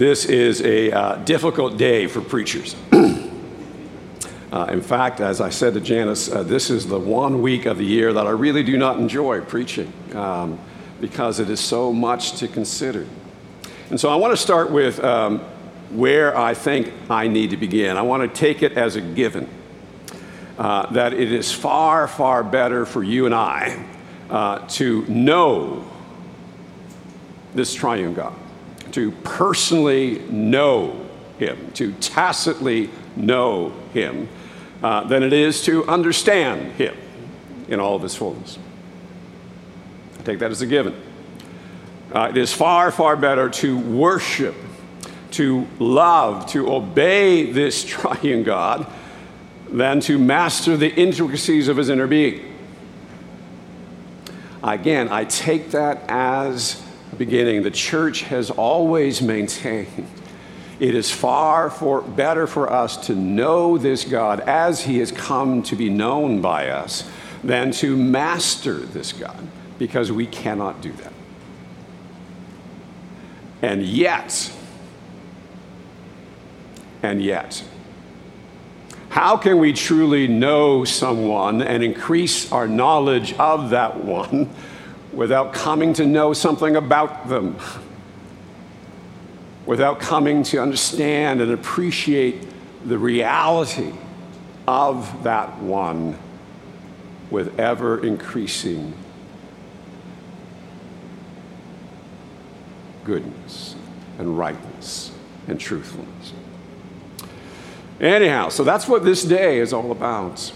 This is a uh, difficult day for preachers. Uh, in fact, as I said to Janice, uh, this is the one week of the year that I really do not enjoy preaching um, because it is so much to consider. And so I want to start with um, where I think I need to begin. I want to take it as a given uh, that it is far, far better for you and I uh, to know this triune God, to personally know Him, to tacitly know Him, uh, than it is to understand Him in all of His fullness. I take that as a given. Uh, it is far, far better to worship, to love, to obey this triune God than to master the intricacies of His inner being. Again, I take that as beginning. The church has always maintained it is far for, better for us to know this God as he has come to be known by us than to master this God because we cannot do that. And yet, and yet, how can we truly know someone and increase our knowledge of that one without coming to know something about them? without coming to understand and appreciate the reality of that one with ever increasing goodness and rightness and truthfulness. Anyhow, so that's what this day is all about.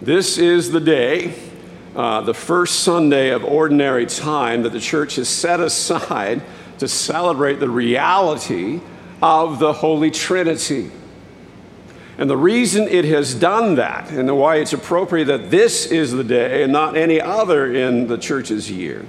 This is the day, uh, the first Sunday of ordinary time that the church has set aside to celebrate the reality of the Holy Trinity. And the reason it has done that, and why it's appropriate that this is the day and not any other in the church's year,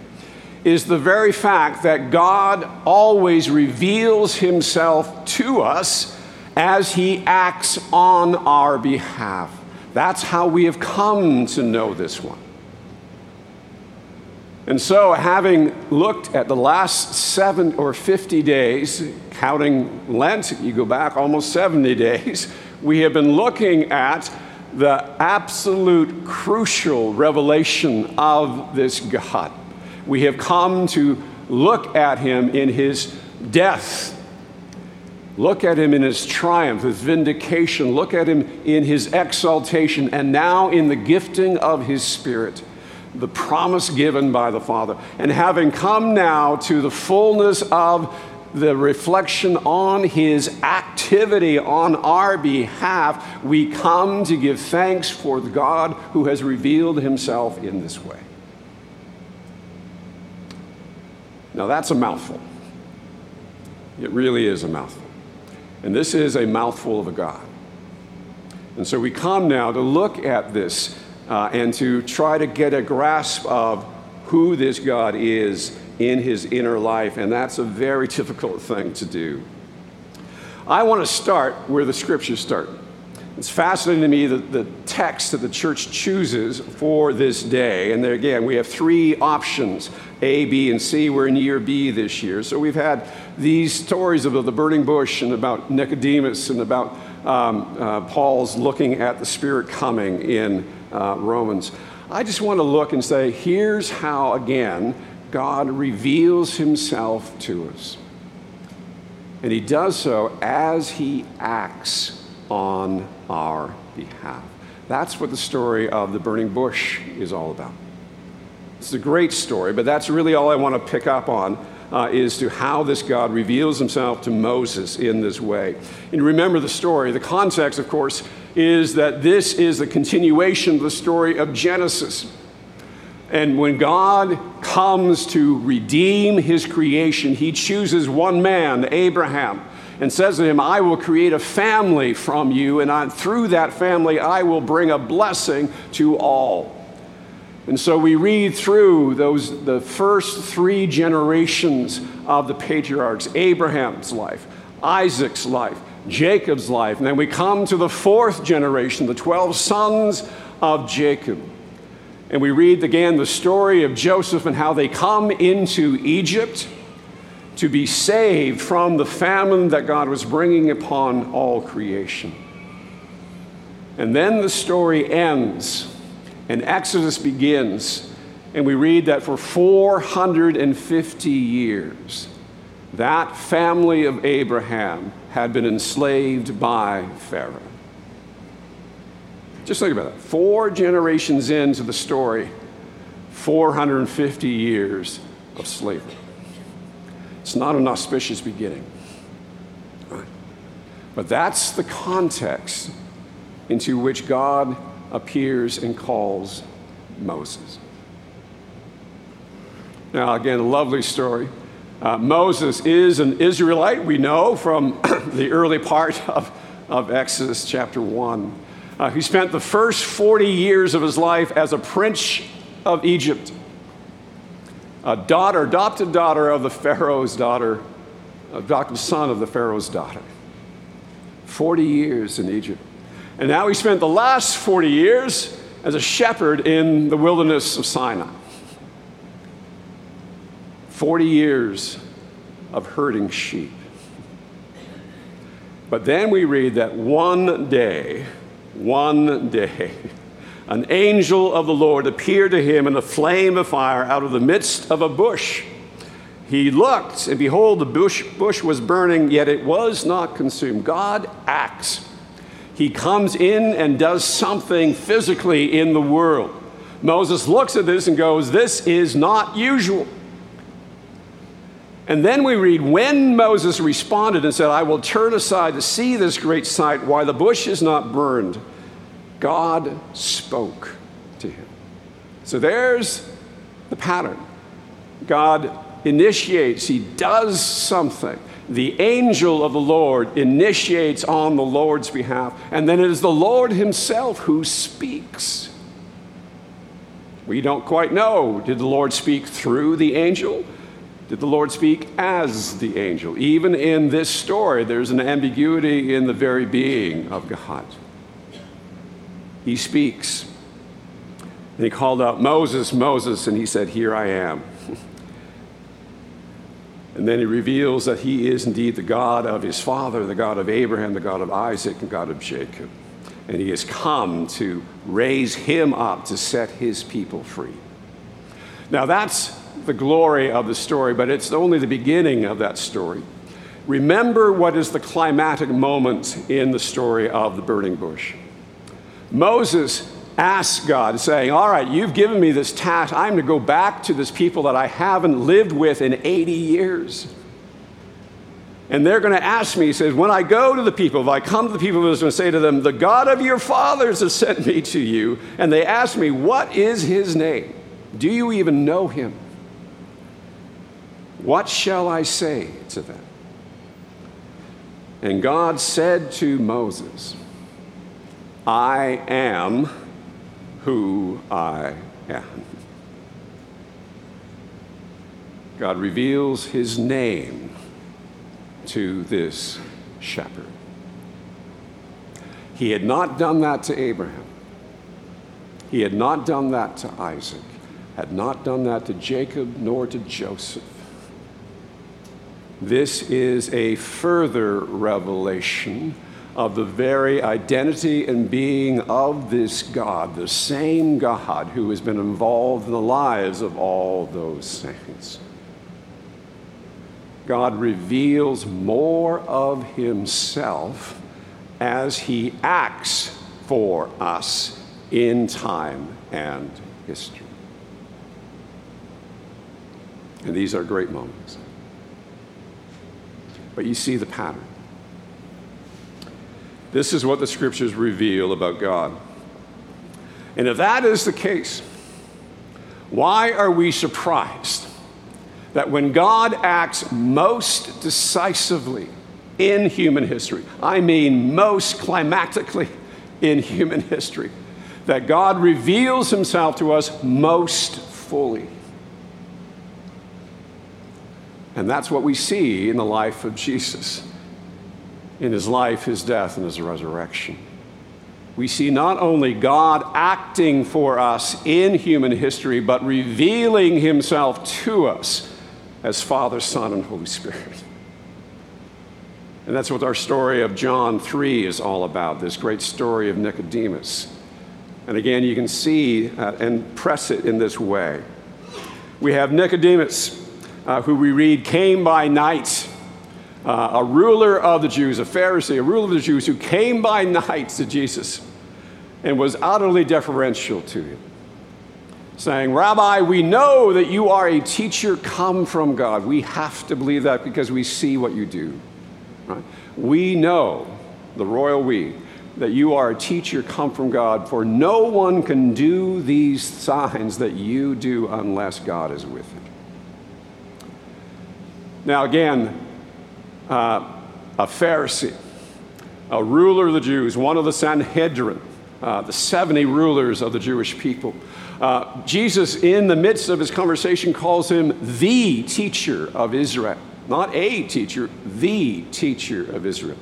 is the very fact that God always reveals himself to us as he acts on our behalf. That's how we have come to know this one. And so, having looked at the last seven or 50 days, counting Lent, you go back almost 70 days, we have been looking at the absolute crucial revelation of this God. We have come to look at him in his death, look at him in his triumph, his vindication, look at him in his exaltation, and now in the gifting of his spirit the promise given by the Father. And having come now to the fullness of the reflection on his activity on our behalf, we come to give thanks for the God who has revealed himself in this way. Now, that's a mouthful. It really is a mouthful. And this is a mouthful of a God. And so we come now to look at this uh, and to try to get a grasp of who this God is in his inner life, and that's a very difficult thing to do. I want to start where the scriptures start. It's fascinating to me that the text that the church chooses for this day, and there again, we have three options A, B, and C. We're in year B this year. So we've had these stories about the burning bush and about Nicodemus and about um, uh, Paul's looking at the Spirit coming in uh, Romans. I just want to look and say, here's how, again, God reveals himself to us. And he does so as he acts on our behalf. That's what the story of the burning bush is all about. It's a great story, but that's really all I want to pick up on uh, is to how this God reveals himself to Moses in this way. And remember the story. The context, of course, is that this is the continuation of the story of Genesis. And when God comes to redeem his creation, he chooses one man, Abraham, and says to him, I will create a family from you, and on, through that family, I will bring a blessing to all. And so we read through those the first three generations of the patriarchs Abraham's life, Isaac's life, Jacob's life. And then we come to the fourth generation, the 12 sons of Jacob. And we read again the story of Joseph and how they come into Egypt to be saved from the famine that God was bringing upon all creation. And then the story ends, and Exodus begins, and we read that for 450 years, that family of Abraham had been enslaved by Pharaoh. Just think about that. Four generations into the story, 450 years of slavery. It's not an auspicious beginning. But that's the context into which God appears and calls Moses. Now, again, a lovely story. Uh, Moses is an Israelite, we know from the early part of, of Exodus chapter 1. Uh, he spent the first 40 years of his life as a prince of Egypt, a daughter, adopted daughter of the Pharaoh's daughter, adopted son of the Pharaoh's daughter. 40 years in Egypt. And now he spent the last 40 years as a shepherd in the wilderness of Sinai. 40 years of herding sheep. But then we read that one day, one day, an angel of the Lord appeared to him in a flame of fire out of the midst of a bush. He looked, and behold, the bush, bush was burning, yet it was not consumed. God acts he comes in and does something physically in the world. Moses looks at this and goes, This is not usual. And then we read, When Moses responded and said, I will turn aside to see this great sight, why the bush is not burned, God spoke to him. So there's the pattern. God initiates, He does something the angel of the Lord initiates on the Lord's behalf, and then it is the Lord Himself who speaks. We don't quite know. Did the Lord speak through the angel? Did the Lord speak as the angel? Even in this story, there's an ambiguity in the very being of God. He speaks. And he called out, Moses, Moses, and he said, Here I am. And then he reveals that he is indeed the God of his father, the God of Abraham, the God of Isaac, and God of Jacob. And he has come to raise him up to set his people free. Now, that's the glory of the story, but it's only the beginning of that story. Remember what is the climatic moment in the story of the burning bush. Moses ask God, saying, All right, you've given me this task. I'm to go back to this people that I haven't lived with in 80 years. And they're going to ask me, he says, When I go to the people, if I come to the people, I'm going to say to them, The God of your fathers has sent me to you. And they ask me, What is his name? Do you even know him? What shall I say to them? And God said to Moses, I am who I am. God reveals his name to this shepherd. He had not done that to Abraham. He had not done that to Isaac, had not done that to Jacob nor to Joseph. This is a further revelation of the very identity and being of this God, the same God who has been involved in the lives of all those saints. God reveals more of himself as he acts for us in time and history. And these are great moments. But you see the pattern. This is what the scriptures reveal about God. And if that is the case, why are we surprised that when God acts most decisively in human history, I mean most climactically in human history, that God reveals himself to us most fully? And that's what we see in the life of Jesus in his life, his death, and his resurrection. We see not only God acting for us in human history, but revealing himself to us as Father, Son, and Holy Spirit. And that's what our story of John 3 is all about this great story of Nicodemus. And again, you can see uh, and press it in this way. We have Nicodemus, uh, who we read came by night, uh, a ruler of the Jews, a Pharisee, a ruler of the Jews who came by night to Jesus and was utterly deferential to him, saying, Rabbi, we know that you are a teacher come from God. We have to believe that because we see what you do. Right? We know, the royal we, that you are a teacher come from God, for no one can do these signs that you do unless God is with him. Now, again, uh, a Pharisee, a ruler of the Jews, one of the Sanhedrin, uh, the 70 rulers of the Jewish people. Uh, Jesus, in the midst of his conversation, calls him the teacher of Israel. Not a teacher, the teacher of Israel.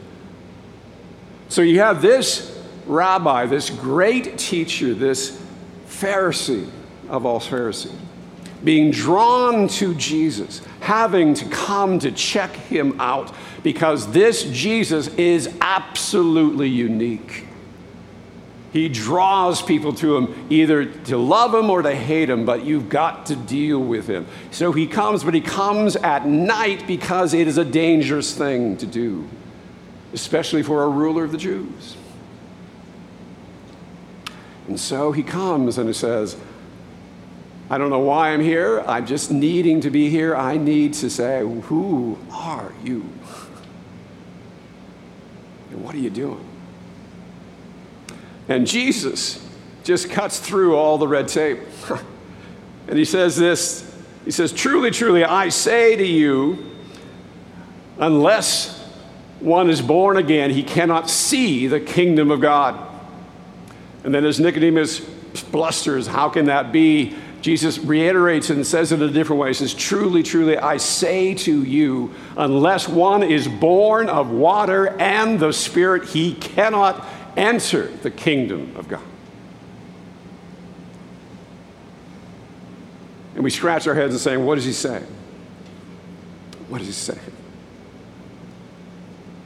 So you have this rabbi, this great teacher, this Pharisee of all Pharisees, being drawn to Jesus, having to come to check him out because this Jesus is absolutely unique. He draws people to him either to love him or to hate him, but you've got to deal with him. So he comes, but he comes at night because it is a dangerous thing to do, especially for a ruler of the Jews. And so he comes and he says, I don't know why I'm here. I'm just needing to be here. I need to say, Who are you? And what are you doing? And Jesus just cuts through all the red tape. and he says this He says, Truly, truly, I say to you, unless one is born again, he cannot see the kingdom of God. And then as Nicodemus blusters, How can that be? Jesus reiterates and says it in a different way. He says, Truly, truly, I say to you, unless one is born of water and the Spirit, he cannot enter the kingdom of God. And we scratch our heads and say, What does he say? What does he say?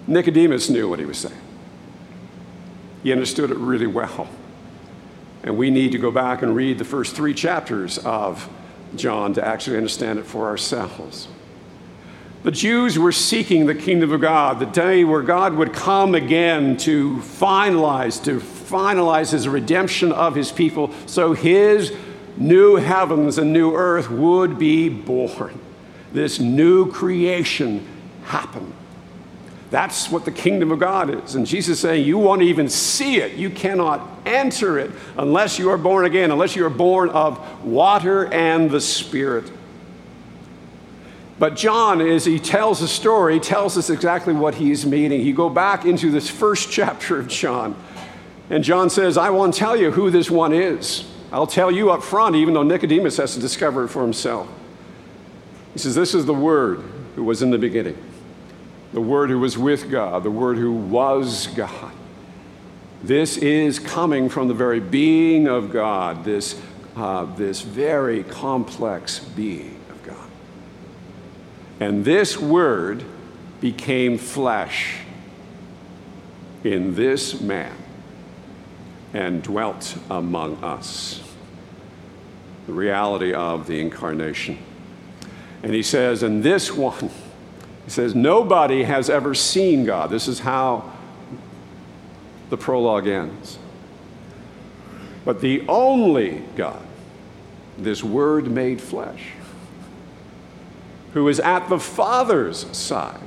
Nicodemus knew what he was saying. He understood it really well. And we need to go back and read the first three chapters of John to actually understand it for ourselves. The Jews were seeking the kingdom of God, the day where God would come again to finalize, to finalize his redemption of his people, so his new heavens and new earth would be born. This new creation happened. That's what the kingdom of God is. And Jesus is saying, You won't even see it. You cannot enter it unless you are born again, unless you are born of water and the Spirit. But John, as he tells the story, tells us exactly what he's meaning. You go back into this first chapter of John, and John says, I won't tell you who this one is. I'll tell you up front, even though Nicodemus has to discover it for himself. He says, This is the Word who was in the beginning, the Word who was with God, the Word who was God. This is coming from the very being of God, this, uh, this very complex being. Of God. And this word became flesh in this man and dwelt among us. The reality of the incarnation. And he says, and this one, he says, nobody has ever seen God. This is how the prologue ends. But the only God, this word made flesh, who is at the Father's side.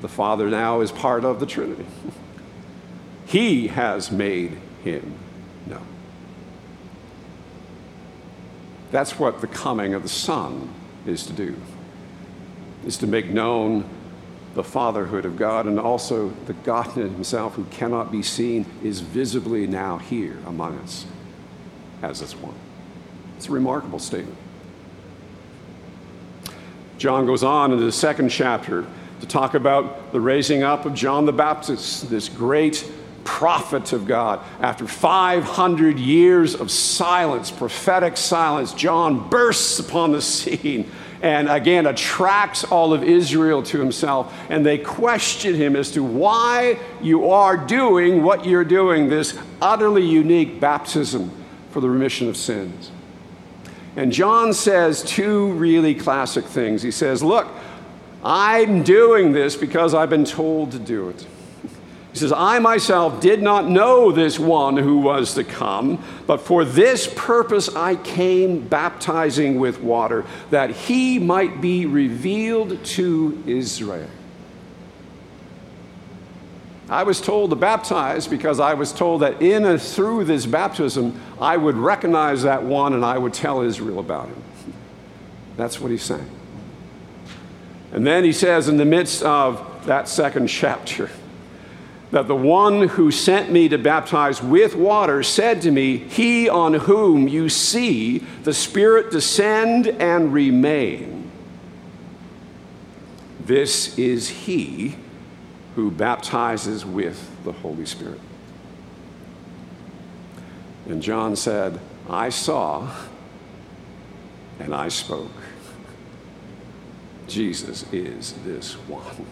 The Father now is part of the Trinity. He has made him known. That's what the coming of the Son is to do, is to make known the fatherhood of God and also the Godhead himself who cannot be seen is visibly now here among us as this one. It's a remarkable statement. John goes on in the second chapter to talk about the raising up of John the Baptist, this great prophet of God. After 500 years of silence, prophetic silence, John bursts upon the scene and again attracts all of Israel to himself. And they question him as to why you are doing what you're doing, this utterly unique baptism for the remission of sins. And John says two really classic things. He says, Look, I'm doing this because I've been told to do it. He says, I myself did not know this one who was to come, but for this purpose I came baptizing with water, that he might be revealed to Israel. I was told to baptize because I was told that in and through this baptism, I would recognize that one and I would tell Israel about him. That's what he's saying. And then he says, in the midst of that second chapter, that the one who sent me to baptize with water said to me, He on whom you see the Spirit descend and remain, this is he who baptizes with the Holy Spirit. And John said, I saw and I spoke. Jesus is this one.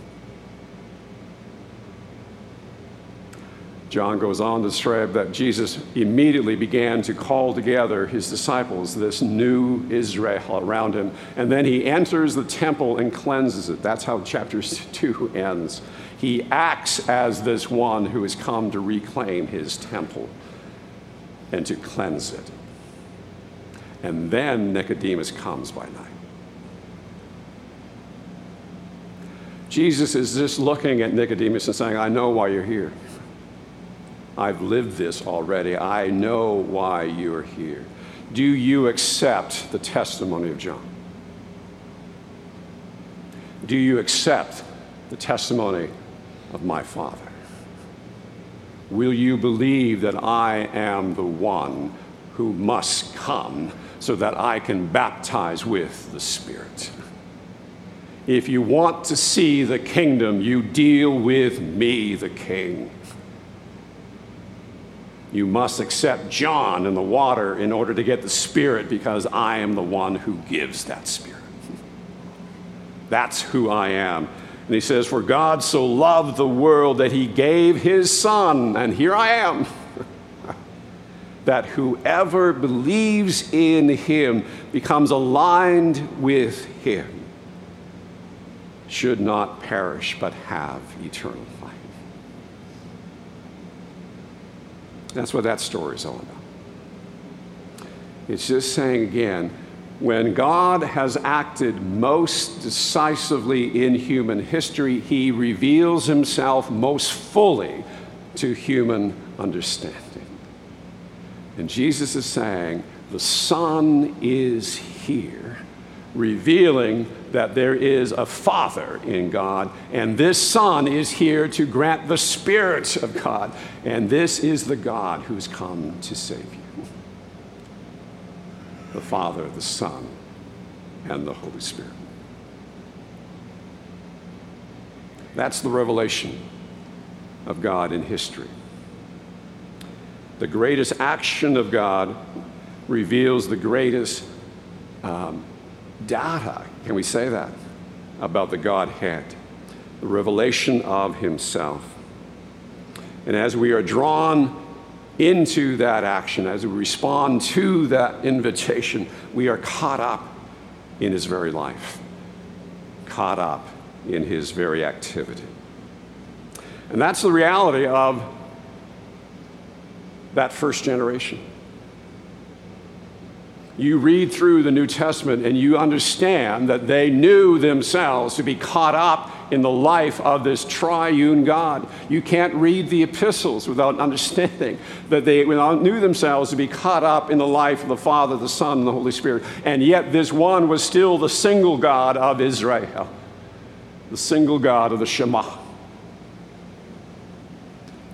John goes on to describe that Jesus immediately began to call together his disciples, this new Israel around him, and then he enters the temple and cleanses it. That's how chapter 2 ends. He acts as this one who has come to reclaim his temple and to cleanse it. And then Nicodemus comes by night. Jesus is just looking at Nicodemus and saying, I know why you're here. I've lived this already. I know why you're here. Do you accept the testimony of John? Do you accept the testimony of my Father? Will you believe that I am the one who must come so that I can baptize with the Spirit? If you want to see the kingdom, you deal with me, the King. You must accept John in the water in order to get the Spirit because I am the one who gives that Spirit. That's who I am. And he says, For God so loved the world that he gave his Son, and here I am, that whoever believes in him becomes aligned with him, should not perish but have eternal That's what that story is all about. It's just saying again, when God has acted most decisively in human history, he reveals himself most fully to human understanding. And Jesus is saying, the Son is here, revealing that there is a Father in God, and this Son is here to grant the Spirit of God, and this is the God who's come to save you the Father, the Son, and the Holy Spirit. That's the revelation of God in history. The greatest action of God reveals the greatest um, data, can we say that, about the Godhead, the revelation of Himself. And as we are drawn into that action, as we respond to that invitation, we are caught up in His very life, caught up in His very activity. And that's the reality of that first generation you read through the New Testament and you understand that they knew themselves to be caught up in the life of this triune God. You can't read the epistles without understanding that they knew themselves to be caught up in the life of the Father, the Son, and the Holy Spirit. And yet, this one was still the single God of Israel, the single God of the Shema.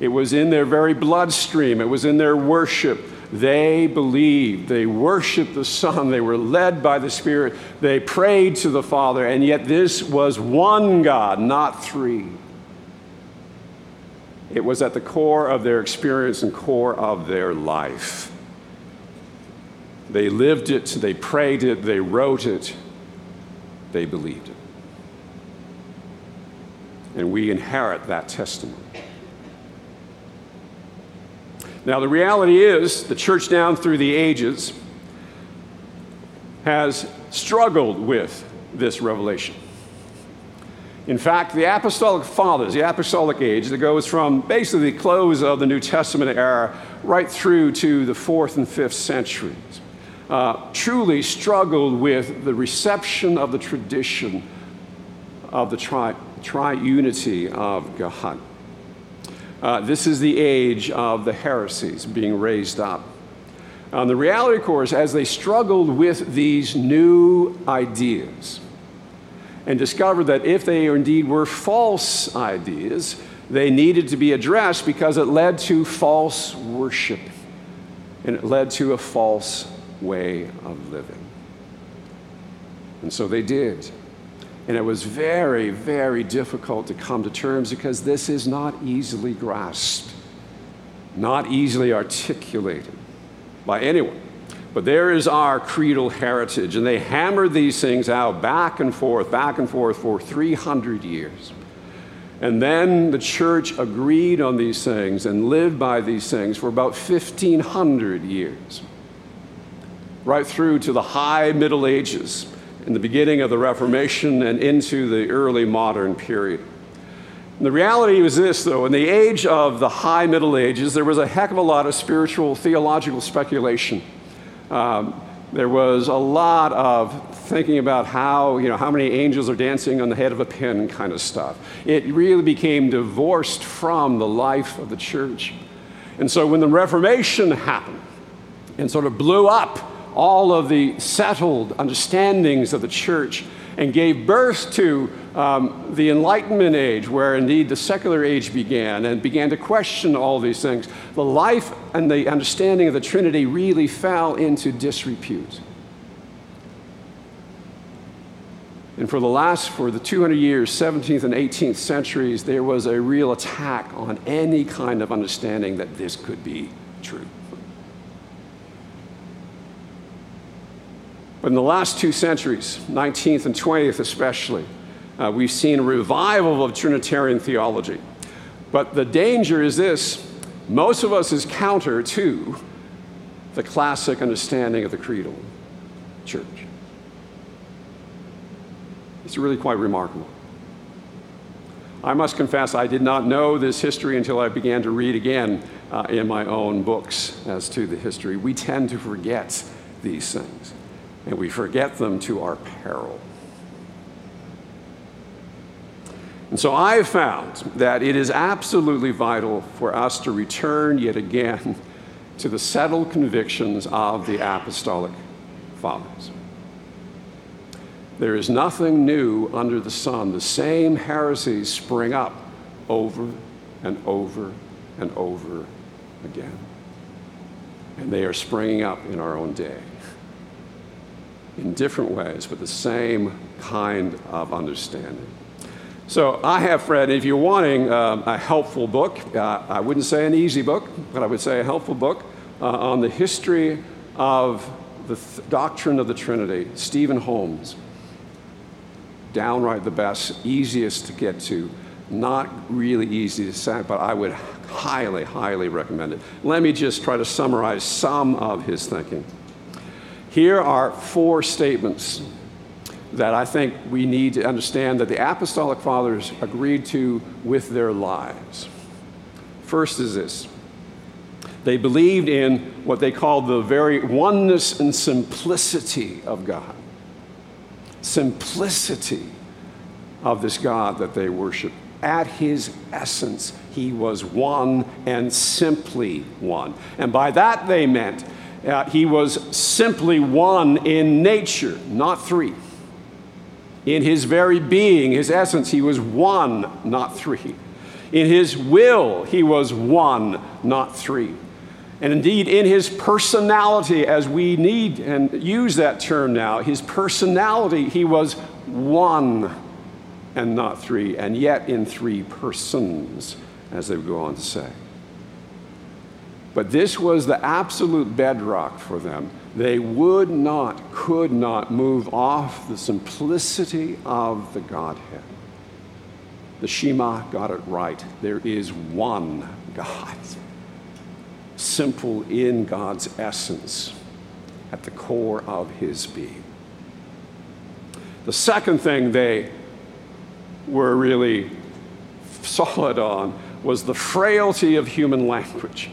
It was in their very bloodstream, it was in their worship they believed, they worshiped the Son, they were led by the Spirit, they prayed to the Father, and yet this was one God, not three. It was at the core of their experience and core of their life. They lived it, they prayed it, they wrote it, they believed it. And we inherit that testimony. Now, the reality is, the church down through the ages has struggled with this revelation. In fact, the apostolic fathers, the apostolic age that goes from basically the close of the New Testament era right through to the fourth and fifth centuries, uh, truly struggled with the reception of the tradition of the tri- triunity of God. Uh, this is the age of the heresies being raised up. Um, the reality, of course, as they struggled with these new ideas and discovered that if they indeed were false ideas, they needed to be addressed because it led to false worship and it led to a false way of living. And so they did. And it was very, very difficult to come to terms because this is not easily grasped, not easily articulated by anyone. But there is our creedal heritage, and they hammered these things out back and forth, back and forth for 300 years. And then the church agreed on these things and lived by these things for about 1,500 years, right through to the high Middle Ages in the beginning of the Reformation and into the early modern period. And the reality was this, though, in the age of the high Middle Ages, there was a heck of a lot of spiritual, theological speculation. Um, there was a lot of thinking about how, you know, how many angels are dancing on the head of a pin kind of stuff. It really became divorced from the life of the church. And so when the Reformation happened and sort of blew up all of the settled understandings of the church and gave birth to um, the Enlightenment age, where indeed the secular age began, and began to question all these things. The life and the understanding of the Trinity really fell into disrepute. And for the last, for the 200 years, 17th and 18th centuries, there was a real attack on any kind of understanding that this could be true. But in the last two centuries, 19th and 20th especially, uh, we've seen a revival of Trinitarian theology. But the danger is this most of us is counter to the classic understanding of the creedal church. It's really quite remarkable. I must confess, I did not know this history until I began to read again uh, in my own books as to the history. We tend to forget these things and we forget them to our peril. And so I have found that it is absolutely vital for us to return yet again to the settled convictions of the apostolic fathers. There is nothing new under the sun. The same heresies spring up over and over and over again. And they are springing up in our own day in different ways, but the same kind of understanding. So I have, Fred, if you're wanting uh, a helpful book, uh, I wouldn't say an easy book, but I would say a helpful book uh, on the history of the th- doctrine of the Trinity, Stephen Holmes. Downright the best, easiest to get to, not really easy to say, but I would highly, highly recommend it. Let me just try to summarize some of his thinking. Here are four statements that I think we need to understand that the Apostolic Fathers agreed to with their lives. First is this they believed in what they called the very oneness and simplicity of God. Simplicity of this God that they worship. At his essence, he was one and simply one. And by that they meant uh, he was simply one in nature, not three. In his very being, his essence, he was one, not three. In his will, he was one, not three. And indeed, in his personality, as we need and use that term now, his personality, he was one and not three, and yet in three persons, as they would go on to say. But this was the absolute bedrock for them. They would not, could not move off the simplicity of the Godhead. The Shema got it right. There is one God, simple in God's essence, at the core of his being. The second thing they were really solid on was the frailty of human language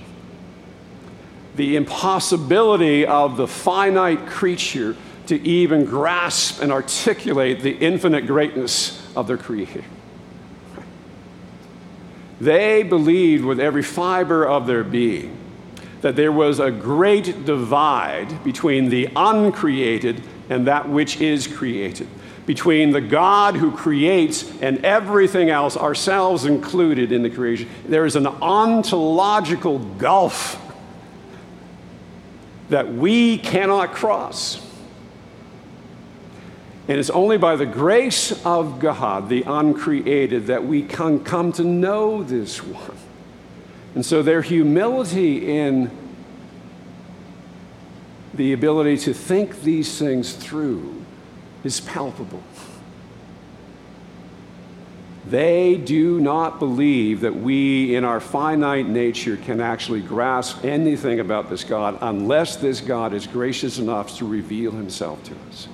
the impossibility of the finite creature to even grasp and articulate the infinite greatness of their Creator. They believed with every fiber of their being that there was a great divide between the uncreated and that which is created, between the God who creates and everything else, ourselves included in the creation. There is an ontological gulf that we cannot cross. And it's only by the grace of God, the uncreated, that we can come to know this one. And so their humility in the ability to think these things through is palpable. They do not believe that we, in our finite nature, can actually grasp anything about this God unless this God is gracious enough to reveal himself to us.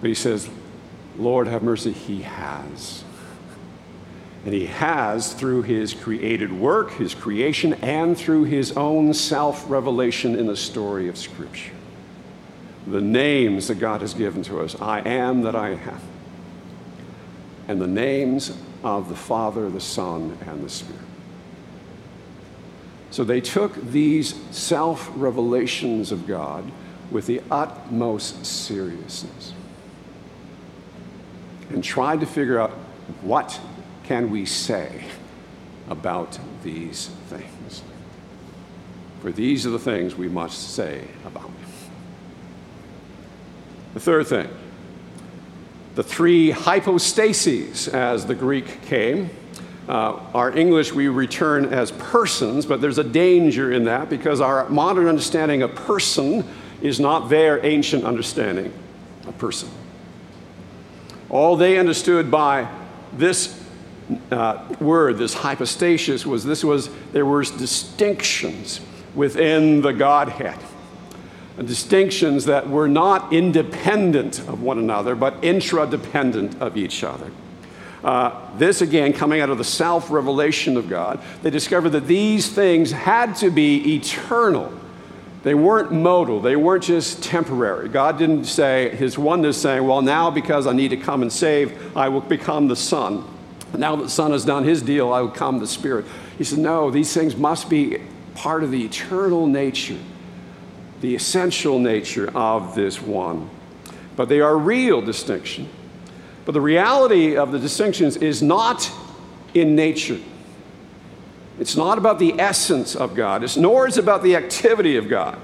But he says, Lord, have mercy. He has. And he has through his created work, his creation, and through his own self revelation in the story of Scripture. The names that God has given to us I am that I am and the names of the Father, the Son, and the Spirit. So they took these self revelations of God with the utmost seriousness and tried to figure out what can we say about these things. For these are the things we must say about them. The third thing the three hypostases, as the Greek came. Uh, our English we return as persons, but there's a danger in that because our modern understanding of person is not their ancient understanding of person. All they understood by this uh, word, this hypostasis, was this was there were distinctions within the Godhead distinctions that were not independent of one another, but intradependent of each other. Uh, this again, coming out of the self revelation of God, they discovered that these things had to be eternal. They weren't modal, they weren't just temporary. God didn't say, His oneness saying, Well, now because I need to come and save, I will become the Son. Now that the Son has done His deal, I will come the Spirit. He said, No, these things must be part of the eternal nature the essential nature of this one. But they are real distinction. But the reality of the distinctions is not in nature. It's not about the essence of God, it's, nor is it about the activity of God,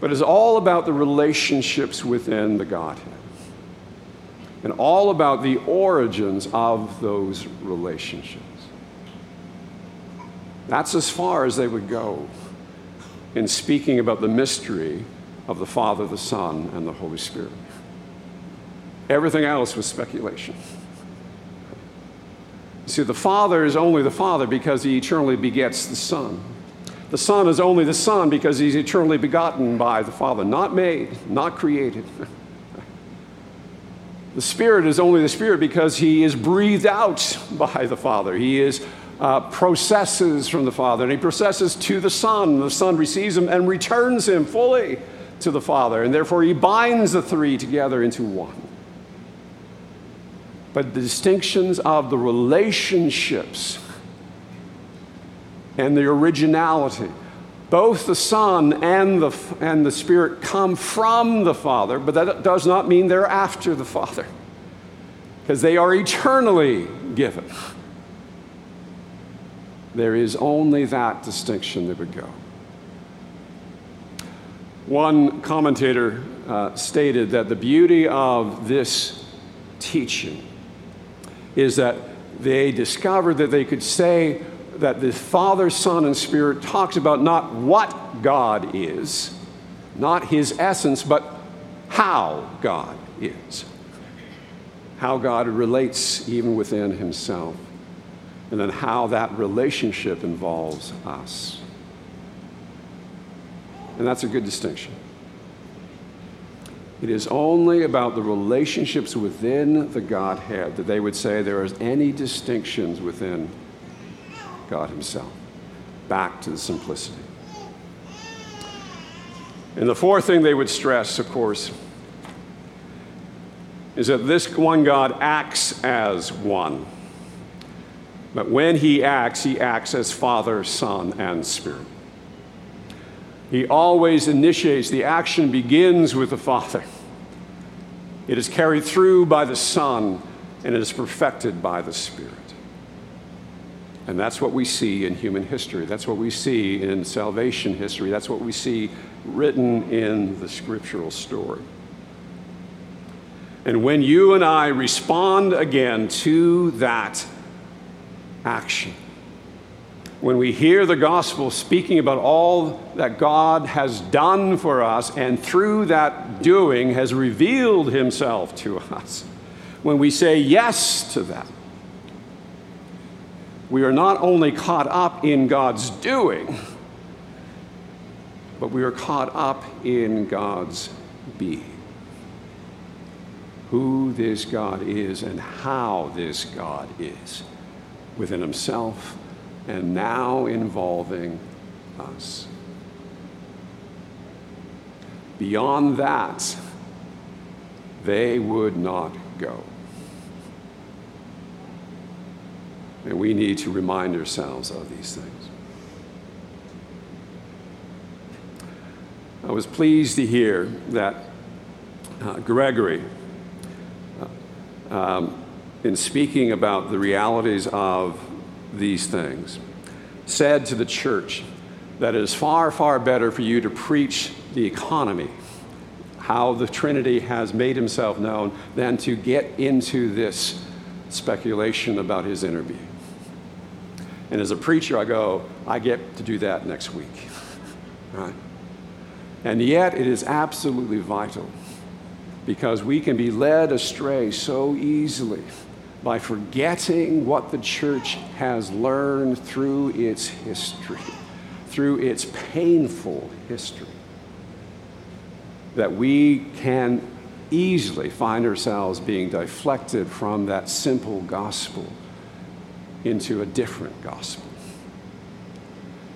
but it's all about the relationships within the Godhead and all about the origins of those relationships. That's as far as they would go in speaking about the mystery of the Father, the Son, and the Holy Spirit. Everything else was speculation. See, the Father is only the Father because he eternally begets the Son. The Son is only the Son because he's eternally begotten by the Father, not made, not created. The Spirit is only the Spirit because he is breathed out by the Father. He is uh, processes from the Father, and he processes to the Son. The Son receives him and returns him fully to the Father, and therefore he binds the three together into one. But the distinctions of the relationships and the originality, both the Son and the, and the Spirit come from the Father, but that does not mean they're after the Father, because they are eternally given there is only that distinction that would go. One commentator uh, stated that the beauty of this teaching is that they discovered that they could say that the Father, Son, and Spirit talks about not what God is, not his essence, but how God is. How God relates even within himself, and then how that relationship involves us. And that's a good distinction. It is only about the relationships within the Godhead that they would say there is any distinctions within God Himself. Back to the simplicity. And the fourth thing they would stress, of course, is that this one God acts as one. But when He acts, He acts as Father, Son, and Spirit. He always initiates, the action begins with the Father. It is carried through by the Son, and it is perfected by the Spirit. And that's what we see in human history. That's what we see in salvation history. That's what we see written in the scriptural story. And when you and I respond again to that action, when we hear the gospel speaking about all that God has done for us and through that doing has revealed himself to us, when we say yes to that, we are not only caught up in God's doing, but we are caught up in God's being. Who this God is and how this God is within himself and now involving us. Beyond that, they would not go. And we need to remind ourselves of these things. I was pleased to hear that uh, Gregory, uh, um, in speaking about the realities of these things, said to the church that it is far, far better for you to preach the economy, how the Trinity has made himself known, than to get into this speculation about his inner being. And as a preacher, I go, I get to do that next week. right? And yet, it is absolutely vital because we can be led astray so easily by forgetting what the church has learned through its history, through its painful history, that we can easily find ourselves being deflected from that simple gospel into a different gospel.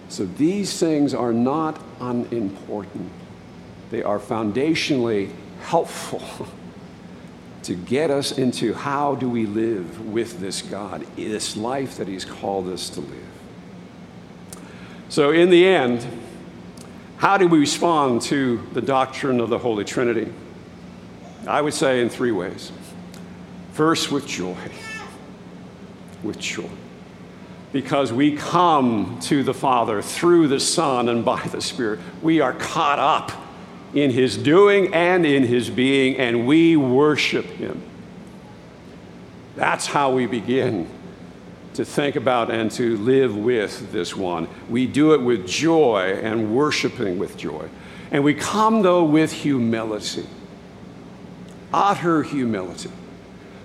So these things are not unimportant, they are foundationally helpful. to get us into how do we live with this God, this life that He's called us to live. So, in the end, how do we respond to the doctrine of the Holy Trinity? I would say in three ways. First, with joy. With joy. Because we come to the Father through the Son and by the Spirit. We are caught up in his doing and in his being, and we worship him. That's how we begin to think about and to live with this one. We do it with joy and worshiping with joy. And we come, though, with humility, utter humility,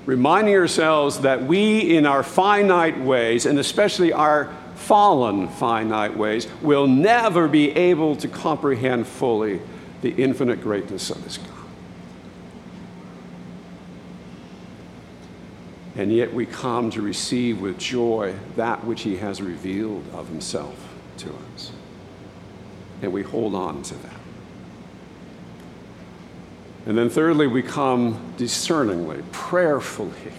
reminding ourselves that we, in our finite ways, and especially our fallen finite ways, will never be able to comprehend fully the infinite greatness of his God. And yet we come to receive with joy that which He has revealed of Himself to us. And we hold on to that. And then, thirdly, we come discerningly, prayerfully.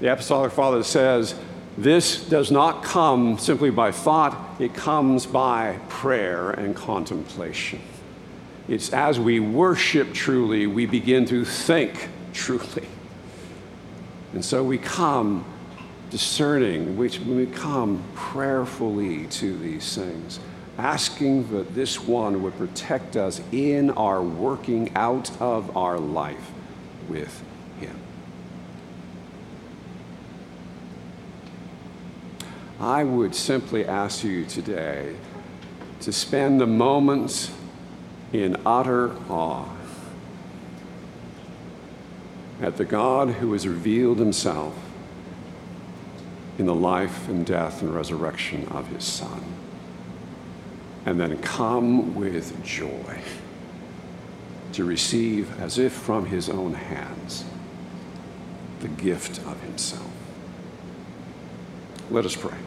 The Apostolic Father says, this does not come simply by thought, it comes by prayer and contemplation. It's as we worship truly, we begin to think truly. And so we come discerning, which we come prayerfully to these things, asking that this one would protect us in our working out of our life with I would simply ask you today to spend the moments in utter awe at the God who has revealed himself in the life and death and resurrection of his Son. And then come with joy to receive, as if from his own hands, the gift of himself. Let us pray.